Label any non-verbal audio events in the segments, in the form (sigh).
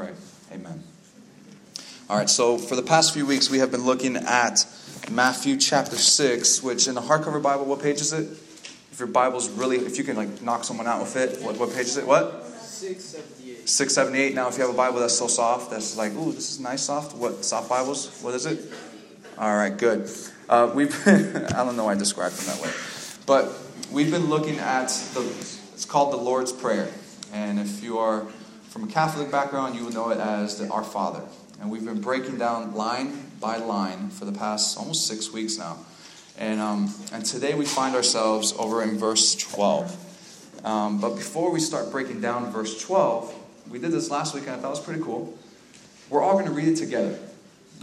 pray. Amen. All right, so for the past few weeks, we have been looking at Matthew chapter 6, which in the hardcover Bible, what page is it? If your Bible's really, if you can like knock someone out with it, what, what page is it? What? 678. 678. Now, if you have a Bible that's so soft, that's like, ooh, this is nice soft. What, soft Bibles? What is it? All right, good. Uh, we've, (laughs) I don't know why I described them that way. But we've been looking at the, it's called the Lord's Prayer. And if you are from a Catholic background, you will know it as the Our Father. And we've been breaking down line by line for the past almost six weeks now. And, um, and today we find ourselves over in verse 12. Um, but before we start breaking down verse 12, we did this last week and I thought it was pretty cool. We're all going to read it together.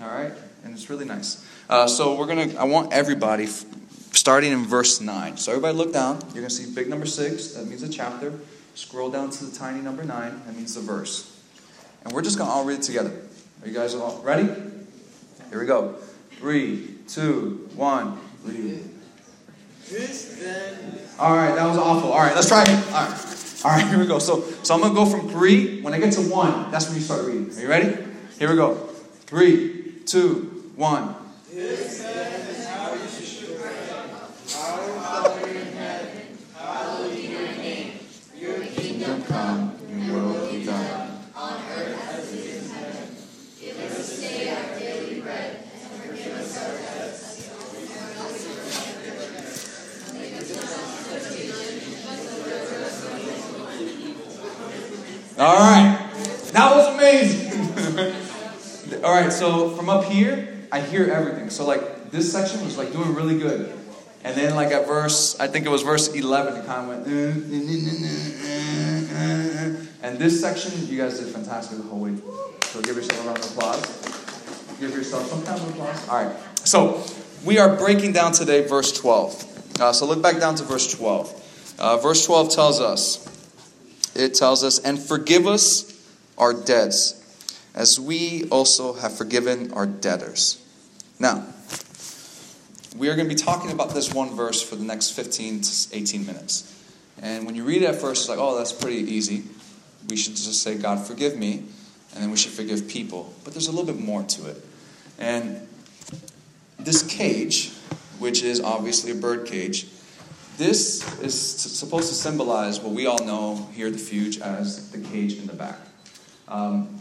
All right? And it's really nice. Uh, so we're going to, I want everybody, f- starting in verse 9. So everybody look down. You're going to see big number 6. That means a chapter. Scroll down to the tiny number 9. That means the verse. And we're just going to all read it together. Are you guys all ready? Here we go. Three, two, one. Read. All right, that was awful. All right, let's try it. All right, all right, here we go. So, so I'm gonna go from three. When I get to one, that's when you start reading. Are you ready? Here we go. Three, two, one. All right, that was amazing. (laughs) All right, so from up here, I hear everything. So like this section was like doing really good, and then like at verse, I think it was verse eleven, it kind of went. And this section, you guys did fantastic the whole week. So give yourself a round of applause. Give yourself some kind of applause. All right. So we are breaking down today verse 12. Uh, so look back down to verse 12. Uh, verse 12 tells us, it tells us, and forgive us our debts, as we also have forgiven our debtors. Now, we are going to be talking about this one verse for the next 15 to 18 minutes. And when you read it at first, it's like, oh, that's pretty easy. We should just say, God, forgive me, and then we should forgive people. But there's a little bit more to it. And this cage, which is obviously a bird cage, this is supposed to symbolize what we all know here at the Fuge as the cage in the back. Um,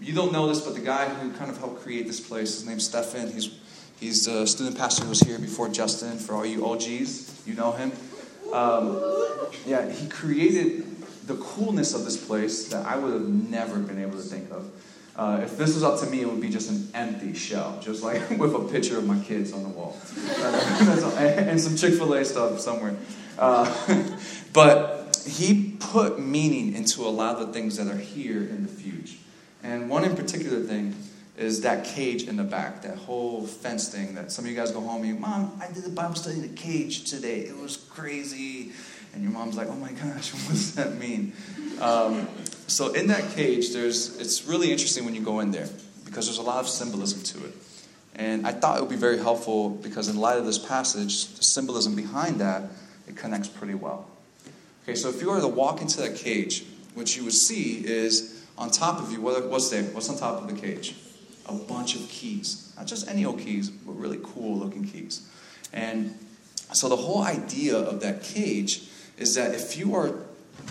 you don't know this, but the guy who kind of helped create this place, his name's Stefan. He's he's a student pastor who was here before Justin. For all you OGs, you know him. Um, yeah, he created the coolness of this place that I would have never been able to think of. Uh, if this was up to me, it would be just an empty shell, just like (laughs) with a picture of my kids on the wall, (laughs) and some Chick Fil A stuff somewhere. Uh, (laughs) but he put meaning into a lot of the things that are here in the Fuge, and one in particular thing is that cage in the back, that whole fence thing that some of you guys go home and you, Mom, I did the Bible study in the cage today. It was crazy. And your mom's like, oh my gosh, what does that mean? Um, so in that cage, there's it's really interesting when you go in there because there's a lot of symbolism to it. And I thought it would be very helpful because in light of this passage, the symbolism behind that, it connects pretty well. Okay, so if you were to walk into that cage, what you would see is on top of you, what's there? What's on top of the cage? A bunch of keys. Not just any old keys, but really cool looking keys. And so the whole idea of that cage is that if you are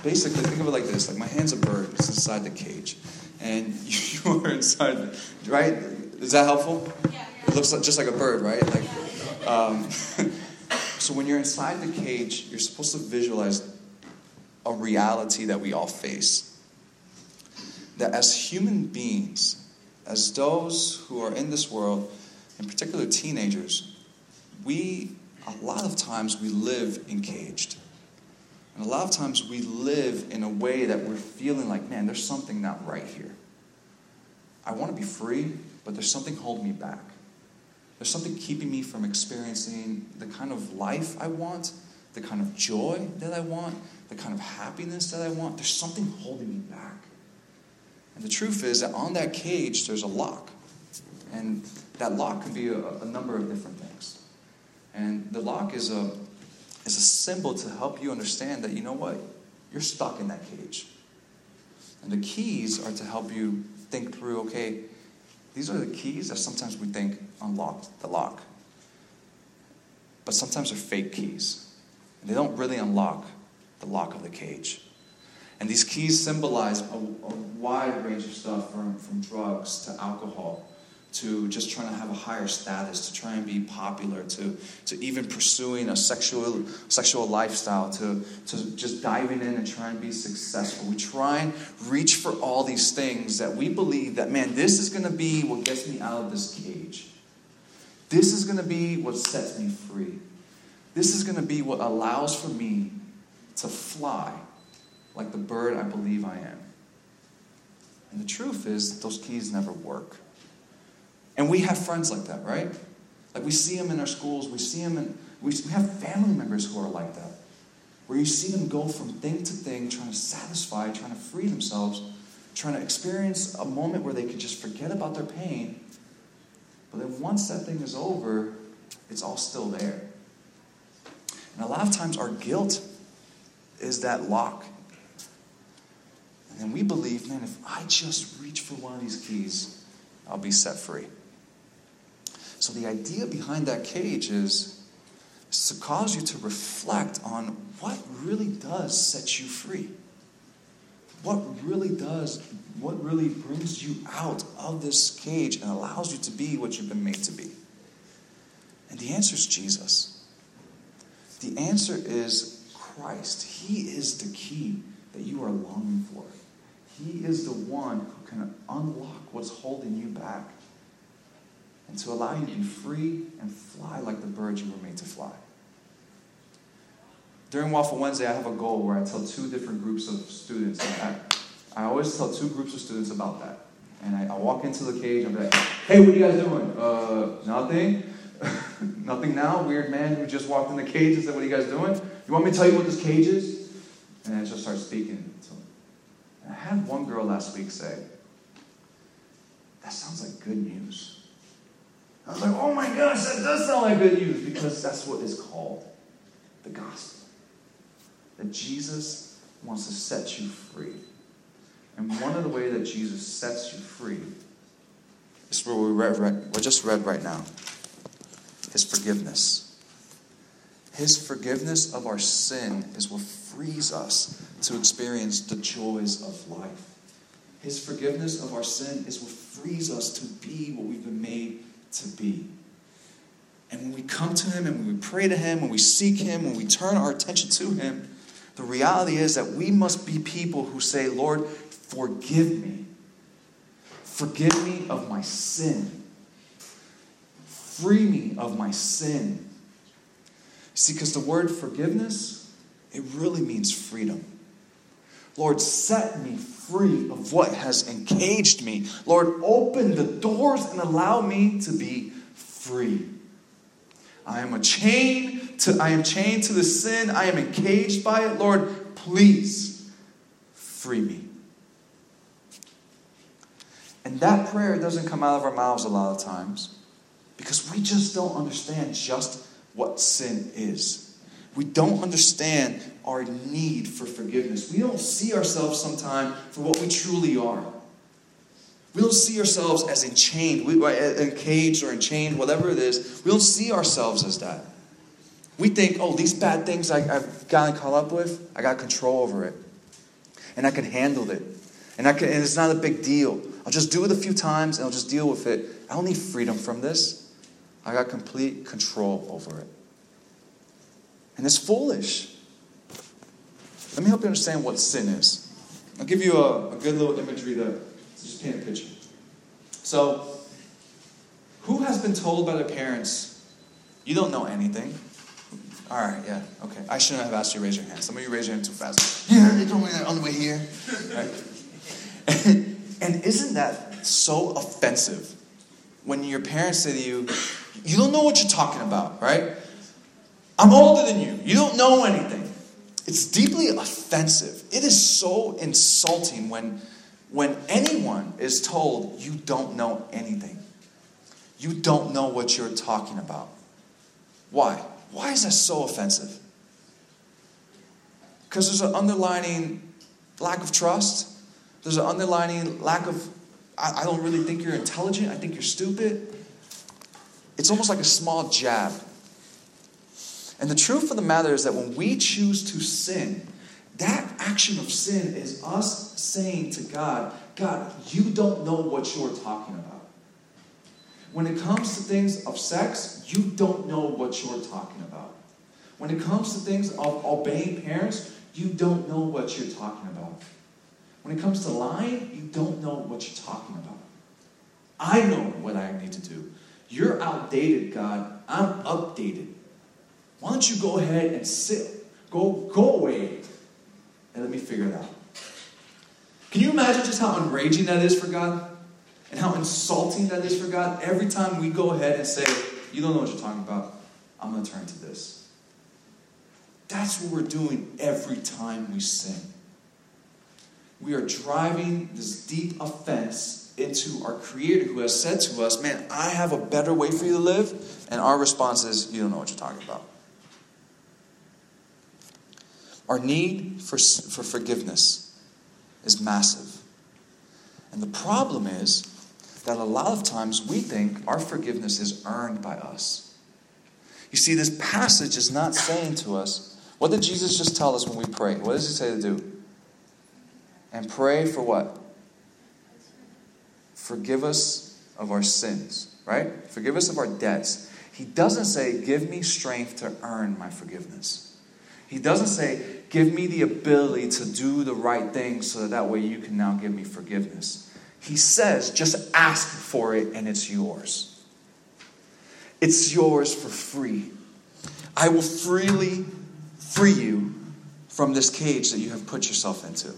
basically think of it like this. Like my hand's a bird it's inside the cage and (laughs) you are inside right? Is that helpful? Yeah. it looks like, just like a bird right? Like um, (laughs) so when you're inside the cage you're supposed to visualize a reality that we all face. That as human beings as those who are in this world in particular teenagers we a lot of times we live encaged and a lot of times we live in a way that we're feeling like, man, there's something not right here. I want to be free, but there's something holding me back. There's something keeping me from experiencing the kind of life I want, the kind of joy that I want, the kind of happiness that I want. There's something holding me back. And the truth is that on that cage, there's a lock. And that lock can be a, a number of different things. And the lock is a is a symbol to help you understand that you know what? You're stuck in that cage. And the keys are to help you think through, okay, these are the keys that sometimes we think unlock the lock. But sometimes they're fake keys. And they don't really unlock the lock of the cage. And these keys symbolize a, a wide range of stuff from, from drugs to alcohol to just trying to have a higher status, to try and be popular, to, to even pursuing a sexual, sexual lifestyle, to, to just diving in and trying to be successful. We try and reach for all these things that we believe that, man, this is going to be what gets me out of this cage. This is going to be what sets me free. This is going to be what allows for me to fly like the bird I believe I am. And the truth is, those keys never work. And we have friends like that, right? Like we see them in our schools, we see them in, we, we have family members who are like that. Where you see them go from thing to thing, trying to satisfy, trying to free themselves, trying to experience a moment where they could just forget about their pain. But then once that thing is over, it's all still there. And a lot of times our guilt is that lock. And then we believe, man, if I just reach for one of these keys, I'll be set free. So the idea behind that cage is, is to cause you to reflect on what really does set you free. What really does, what really brings you out of this cage and allows you to be what you've been made to be? And the answer is Jesus. The answer is Christ. He is the key that you are longing for. He is the one who can unlock what's holding you back and to allow you to be free and fly like the birds you were made to fly. During Waffle Wednesday, I have a goal where I tell two different groups of students. I, I always tell two groups of students about that. And I, I walk into the cage, I'm like, hey, what are you guys doing? Uh, nothing. (laughs) nothing now? Weird man who just walked in the cage and said, what are you guys doing? You want me to tell you what this cage is? And I just start speaking to. And I had one girl last week say, that sounds like good news. I was like, oh my gosh, that does sound like good news because that's what is called the gospel. That Jesus wants to set you free. And one of the ways that Jesus sets you free is what we, read, read, we just read right now His forgiveness. His forgiveness of our sin is what frees us to experience the joys of life. His forgiveness of our sin is what frees us to be what we've been made to be. And when we come to Him and when we pray to Him, when we seek Him, when we turn our attention to Him, the reality is that we must be people who say, Lord, forgive me. Forgive me of my sin. Free me of my sin. See, because the word forgiveness, it really means freedom. Lord, set me free of what has encaged me. Lord, open the doors and allow me to be free. I am a chain to I am chained to the sin. I am encaged by it. Lord, please free me. And that prayer doesn't come out of our mouths a lot of times because we just don't understand just what sin is. We don't understand our need for forgiveness. We don't see ourselves sometimes for what we truly are. We don't see ourselves as enchained, we, encaged or enchained, whatever it is. We don't see ourselves as that. We think, oh, these bad things I, have gotten caught up with, I got control over it. And I can handle it. And, I can, and it's not a big deal. I'll just do it a few times and I'll just deal with it. I don't need freedom from this. I got complete control over it. And it's foolish. Let me help you understand what sin is. I'll give you a, a good little imagery to, just paint a picture. So, who has been told by their parents, you don't know anything? All right, yeah, okay. I shouldn't have asked you to raise your hand. Some of you raise your hand too fast. (laughs) Yeah, they told me that on the way here. Right? (laughs) and isn't that so offensive when your parents say to you, you don't know what you're talking about, right? I'm older than you. You don't know anything. It's deeply offensive. It is so insulting when, when anyone is told you don't know anything. You don't know what you're talking about. Why? Why is that so offensive? Because there's an underlining lack of trust, there's an underlining lack of I, I don't really think you're intelligent. I think you're stupid. It's almost like a small jab. And the truth of the matter is that when we choose to sin, that action of sin is us saying to God, God, you don't know what you're talking about. When it comes to things of sex, you don't know what you're talking about. When it comes to things of obeying parents, you don't know what you're talking about. When it comes to lying, you don't know what you're talking about. I know what I need to do. You're outdated, God. I'm updated. Why don't you go ahead and sit? Go, go away and let me figure it out. Can you imagine just how enraging that is for God? And how insulting that is for God? Every time we go ahead and say, You don't know what you're talking about, I'm going to turn to this. That's what we're doing every time we sin. We are driving this deep offense into our Creator who has said to us, Man, I have a better way for you to live. And our response is, You don't know what you're talking about. Our need for, for forgiveness is massive. And the problem is that a lot of times we think our forgiveness is earned by us. You see, this passage is not saying to us, what did Jesus just tell us when we pray? What does he say to do? And pray for what? Forgive us of our sins, right? Forgive us of our debts. He doesn't say, Give me strength to earn my forgiveness. He doesn't say, Give me the ability to do the right thing so that that way you can now give me forgiveness. He says, Just ask for it and it's yours. It's yours for free. I will freely free you from this cage that you have put yourself into.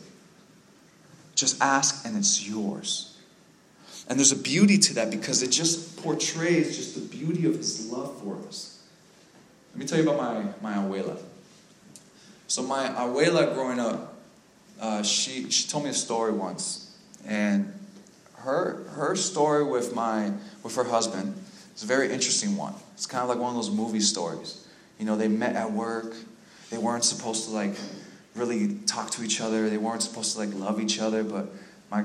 Just ask and it's yours. And there's a beauty to that because it just portrays just the beauty of his love for us. Let me tell you about my, my abuela. So my abuela growing up, uh, she, she told me a story once. And her, her story with, my, with her husband is a very interesting one. It's kind of like one of those movie stories. You know, they met at work. They weren't supposed to like really talk to each other. They weren't supposed to like love each other. But my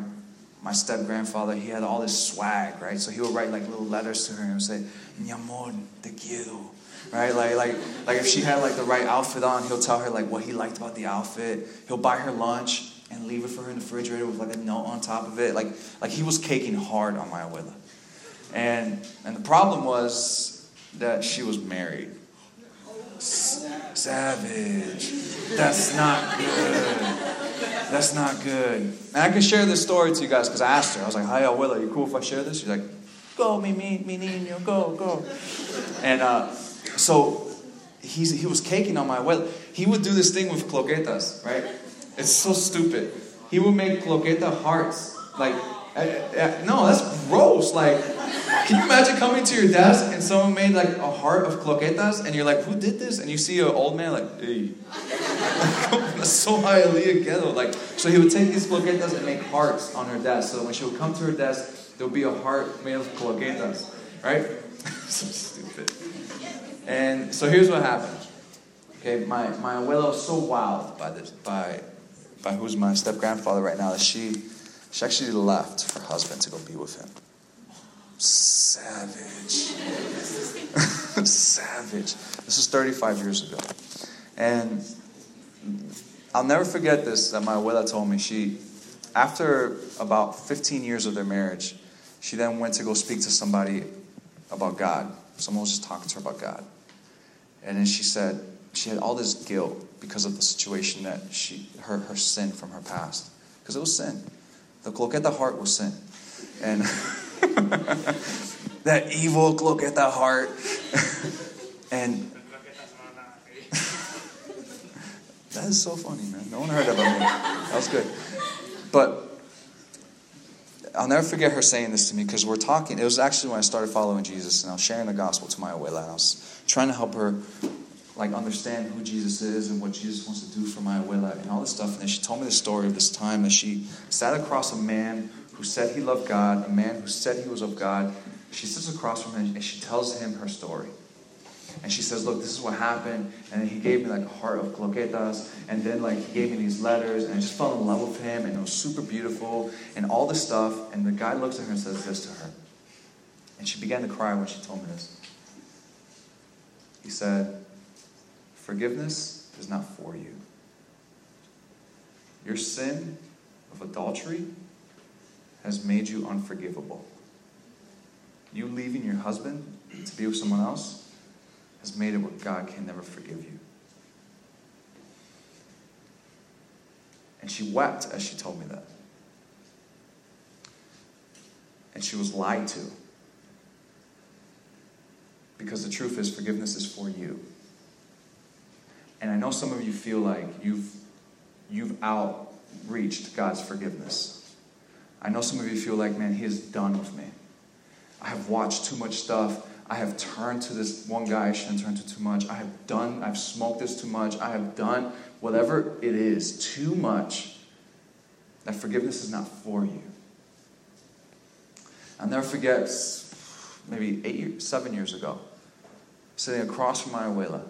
my step grandfather, he had all this swag, right? So he would write like little letters to her and say, "Mi amor, te quiero." Right? Like like like if she had like the right outfit on, he'll tell her like what he liked about the outfit. He'll buy her lunch and leave it for her in the refrigerator with like a note on top of it. Like like he was caking hard on my abuela. And and the problem was that she was married. Savage. That's not good. That's not good. And I can share this story to you guys because I asked her. I was like, Hi, abuela, you cool if I share this? She's like, Go, mi, mi, mi niño, go, go. And uh, so he's, he was caking on my abuela. He would do this thing with cloquetas, right? It's so stupid. He would make cloqueta hearts. Like, uh, uh, no, that's gross. Like, can you imagine coming to your desk and someone made like a heart of cloquetas and you're like, who did this? And you see an old man like, hey. (laughs) So highly ghetto. Like, so he would take these cloquetas and make hearts on her desk. So when she would come to her desk, there would be a heart made of cloquetas, right? (laughs) so stupid. And so here's what happened. Okay, my, my abuela was so wild by this, by, by who's my step grandfather right now that she, she actually left her husband to go be with him. Savage. (laughs) Savage. This is 35 years ago. And I'll never forget this that my abuela told me. She, after about 15 years of their marriage, she then went to go speak to somebody about God. Someone was just talking to her about God. And then she said she had all this guilt because of the situation that she, her, her sin from her past. Because it was sin. The cloqueta heart was sin. And (laughs) that evil cloqueta heart. (laughs) and (laughs) that is so funny, man. No one heard about me. That was good. But I'll never forget her saying this to me because we're talking. It was actually when I started following Jesus and I was sharing the gospel to my abuela I was trying to help her like understand who Jesus is and what Jesus wants to do for my abuela and all this stuff. And then she told me the story of this time that she sat across a man who said he loved God, a man who said he was of God. She sits across from him and she tells him her story. And she says, Look, this is what happened. And he gave me like a heart of croquetas. And then like he gave me these letters. And I just fell in love with him. And it was super beautiful. And all this stuff. And the guy looks at her and says this to her. And she began to cry when she told me this. He said, Forgiveness is not for you. Your sin of adultery has made you unforgivable. You leaving your husband to be with someone else has made it where God can never forgive you. And she wept as she told me that. And she was lied to. Because the truth is, forgiveness is for you. And I know some of you feel like you've, you've outreached God's forgiveness. I know some of you feel like, man, He is done with me. I have watched too much stuff. I have turned to this one guy I shouldn't turn to too much. I have done, I've smoked this too much. I have done whatever it is too much. That forgiveness is not for you. I'll never forget, maybe eight, seven years ago, sitting across from my abuela.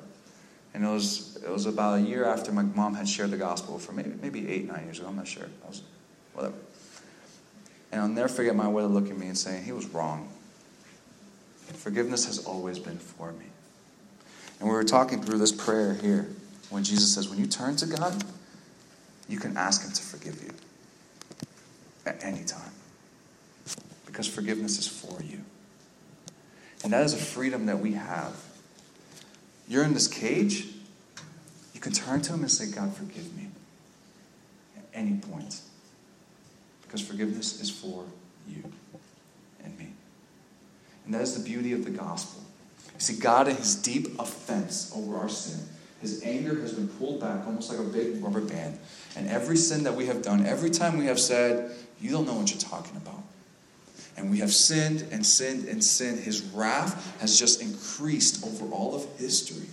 And it was, it was about a year after my mom had shared the gospel for maybe, maybe eight, nine years ago. I'm not sure. I was, whatever. And I'll never forget my abuela looking at me and saying, he was wrong. Forgiveness has always been for me. And we were talking through this prayer here when Jesus says, when you turn to God, you can ask Him to forgive you at any time. Because forgiveness is for you. And that is a freedom that we have. You're in this cage, you can turn to Him and say, God, forgive me at any point. Because forgiveness is for you. And that is the beauty of the gospel. You see, God, in His deep offense over our sin, His anger has been pulled back almost like a big rubber band. And every sin that we have done, every time we have said, You don't know what you're talking about. And we have sinned and sinned and sinned. His wrath has just increased over all of history.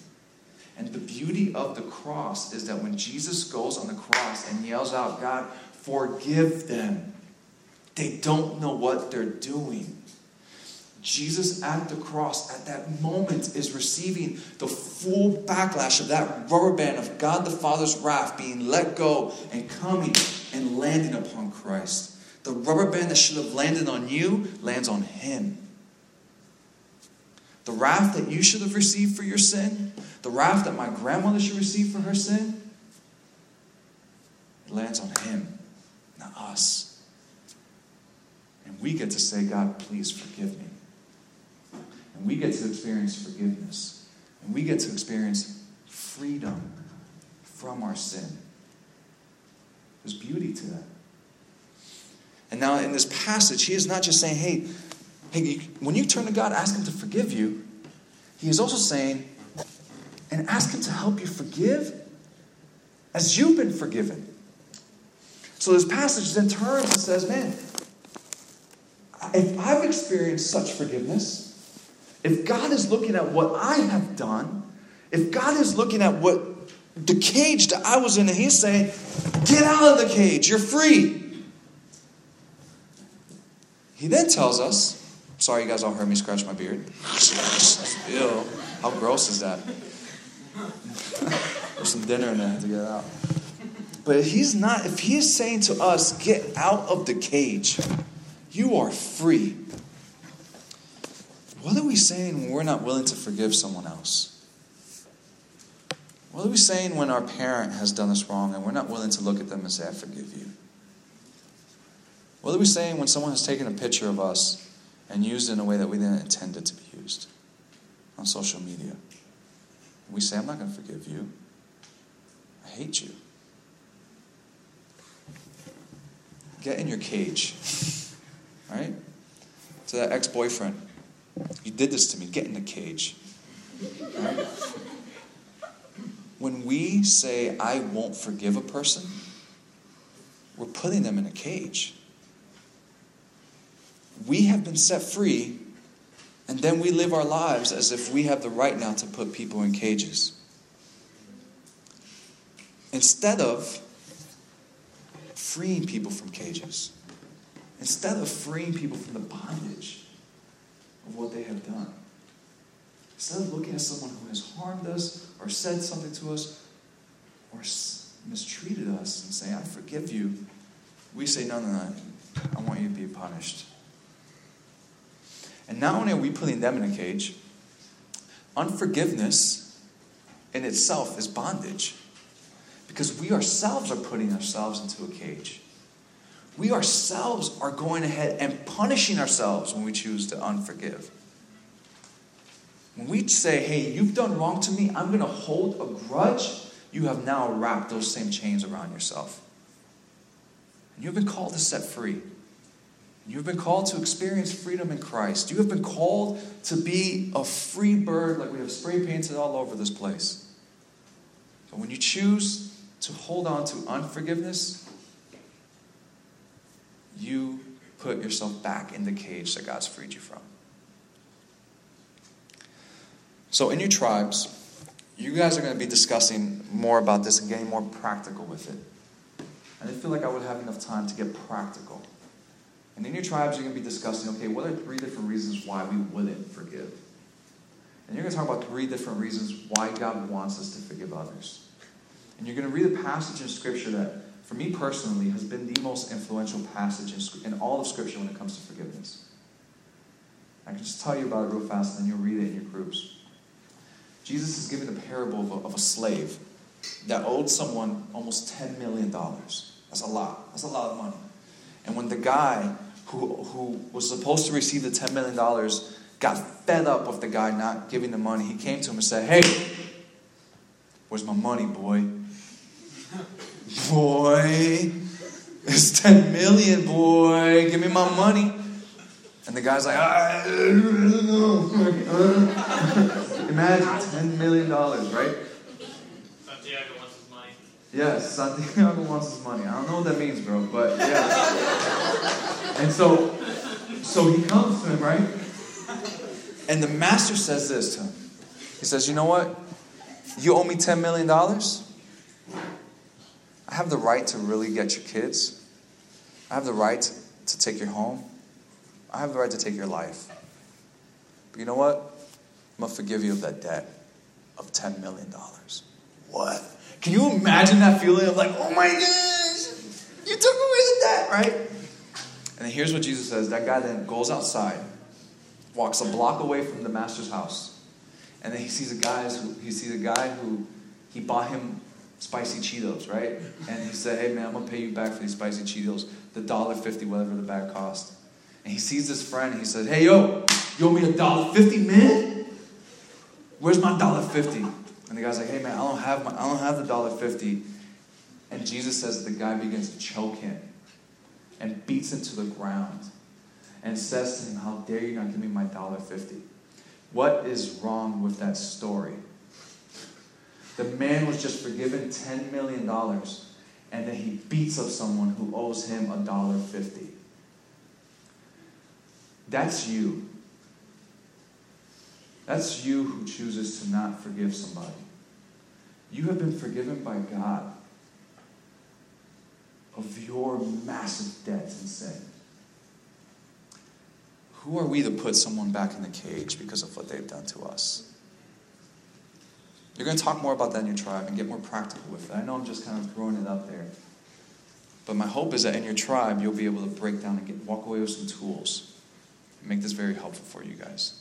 And the beauty of the cross is that when Jesus goes on the cross and yells out, God, forgive them, they don't know what they're doing. Jesus at the cross at that moment is receiving the full backlash of that rubber band of God the Father's wrath being let go and coming and landing upon Christ. The rubber band that should have landed on you lands on Him. The wrath that you should have received for your sin, the wrath that my grandmother should receive for her sin, it lands on Him, not us. And we get to say, God, please forgive me. And we get to experience forgiveness. And we get to experience freedom from our sin. There's beauty to that. And now in this passage, he is not just saying, hey, hey, when you turn to God, ask him to forgive you. He is also saying, and ask him to help you forgive as you've been forgiven. So this passage then turns and says, man, if I've experienced such forgiveness, if God is looking at what I have done, if God is looking at what the cage that I was in, and He's saying, Get out of the cage, you're free. He then tells us, sorry you guys all heard me scratch my beard. Ew, how gross is that? There's some dinner in there to get out. But if he's not, if he is saying to us, get out of the cage, you are free. What are we saying when we're not willing to forgive someone else? What are we saying when our parent has done us wrong and we're not willing to look at them and say, I forgive you? What are we saying when someone has taken a picture of us and used it in a way that we didn't intend it to be used on social media? We say, I'm not going to forgive you. I hate you. Get in your cage. (laughs) Right? To that ex boyfriend. You did this to me. Get in the cage. When we say, I won't forgive a person, we're putting them in a cage. We have been set free, and then we live our lives as if we have the right now to put people in cages. Instead of freeing people from cages, instead of freeing people from the bondage of what they have done. instead of looking at someone who has harmed us or said something to us or mistreated us and saying, I forgive you, we say, no, no, no, I want you to be punished. And not only are we putting them in a cage, unforgiveness in itself is bondage. Because we ourselves are putting ourselves into a cage. We ourselves are going ahead and punishing ourselves when we choose to unforgive. When we say, hey, you've done wrong to me, I'm going to hold a grudge, you have now wrapped those same chains around yourself. And you've been called to set free. You've been called to experience freedom in Christ. You have been called to be a free bird, like we have spray painted all over this place. But when you choose to hold on to unforgiveness, you put yourself back in the cage that God's freed you from. So, in your tribes, you guys are going to be discussing more about this and getting more practical with it. I didn't feel like I would have enough time to get practical. And in your tribes, you're going to be discussing okay, what are three different reasons why we wouldn't forgive? And you're going to talk about three different reasons why God wants us to forgive others. And you're going to read a passage in Scripture that, for me personally, has been the most influential passage in, in all of Scripture when it comes to forgiveness. I can just tell you about it real fast, and then you'll read it in your groups. Jesus is giving a parable of a, of a slave that owed someone almost $10 million. That's a lot. That's a lot of money. And when the guy who, who was supposed to receive the $10 million got fed up with the guy not giving the money, he came to him and said, Hey, where's my money, boy? Boy, it's 10 million, boy. Give me my money. And the guy's like, I don't know. Imagine $10 million, right? Santiago wants his money. Yes, Santiago wants his money. I don't know what that means, bro, but yeah. and so, so he comes to him, right? And the master says this to him. He says, You know what? You owe me $10 million. I have the right to really get your kids. I have the right to take your home. I have the right to take your life. But you know what? I'm going to forgive you of that debt of $10 million. What? Can you imagine that feeling of like, oh my gosh, you took away the debt, right? And then here's what Jesus says that guy then goes outside, walks a block away from the master's house, and then he sees a guy who he sees a guy who he bought him spicy Cheetos, right? And he said, Hey man, I'm gonna pay you back for these spicy Cheetos, the dollar fifty, whatever the bag cost. And he sees this friend he says, Hey yo, you owe me a dollar fifty, man? Where's my dollar fifty? And the guy's like, Hey man, I don't have my I don't have the dollar fifty. And Jesus says the guy begins to choke him and beats him to the ground and says to him, How dare you not give me my dollar fifty? What is wrong with that story? The man was just forgiven $10 million, and then he beats up someone who owes him a dollar fifty. That's you. That's you who chooses to not forgive somebody. You have been forgiven by God of your massive debts and sin. Who are we to put someone back in the cage because of what they've done to us? You're going to talk more about that in your tribe and get more practical with it. I know I'm just kind of throwing it up there. But my hope is that in your tribe, you'll be able to break down and get, walk away with some tools. And make this very helpful for you guys.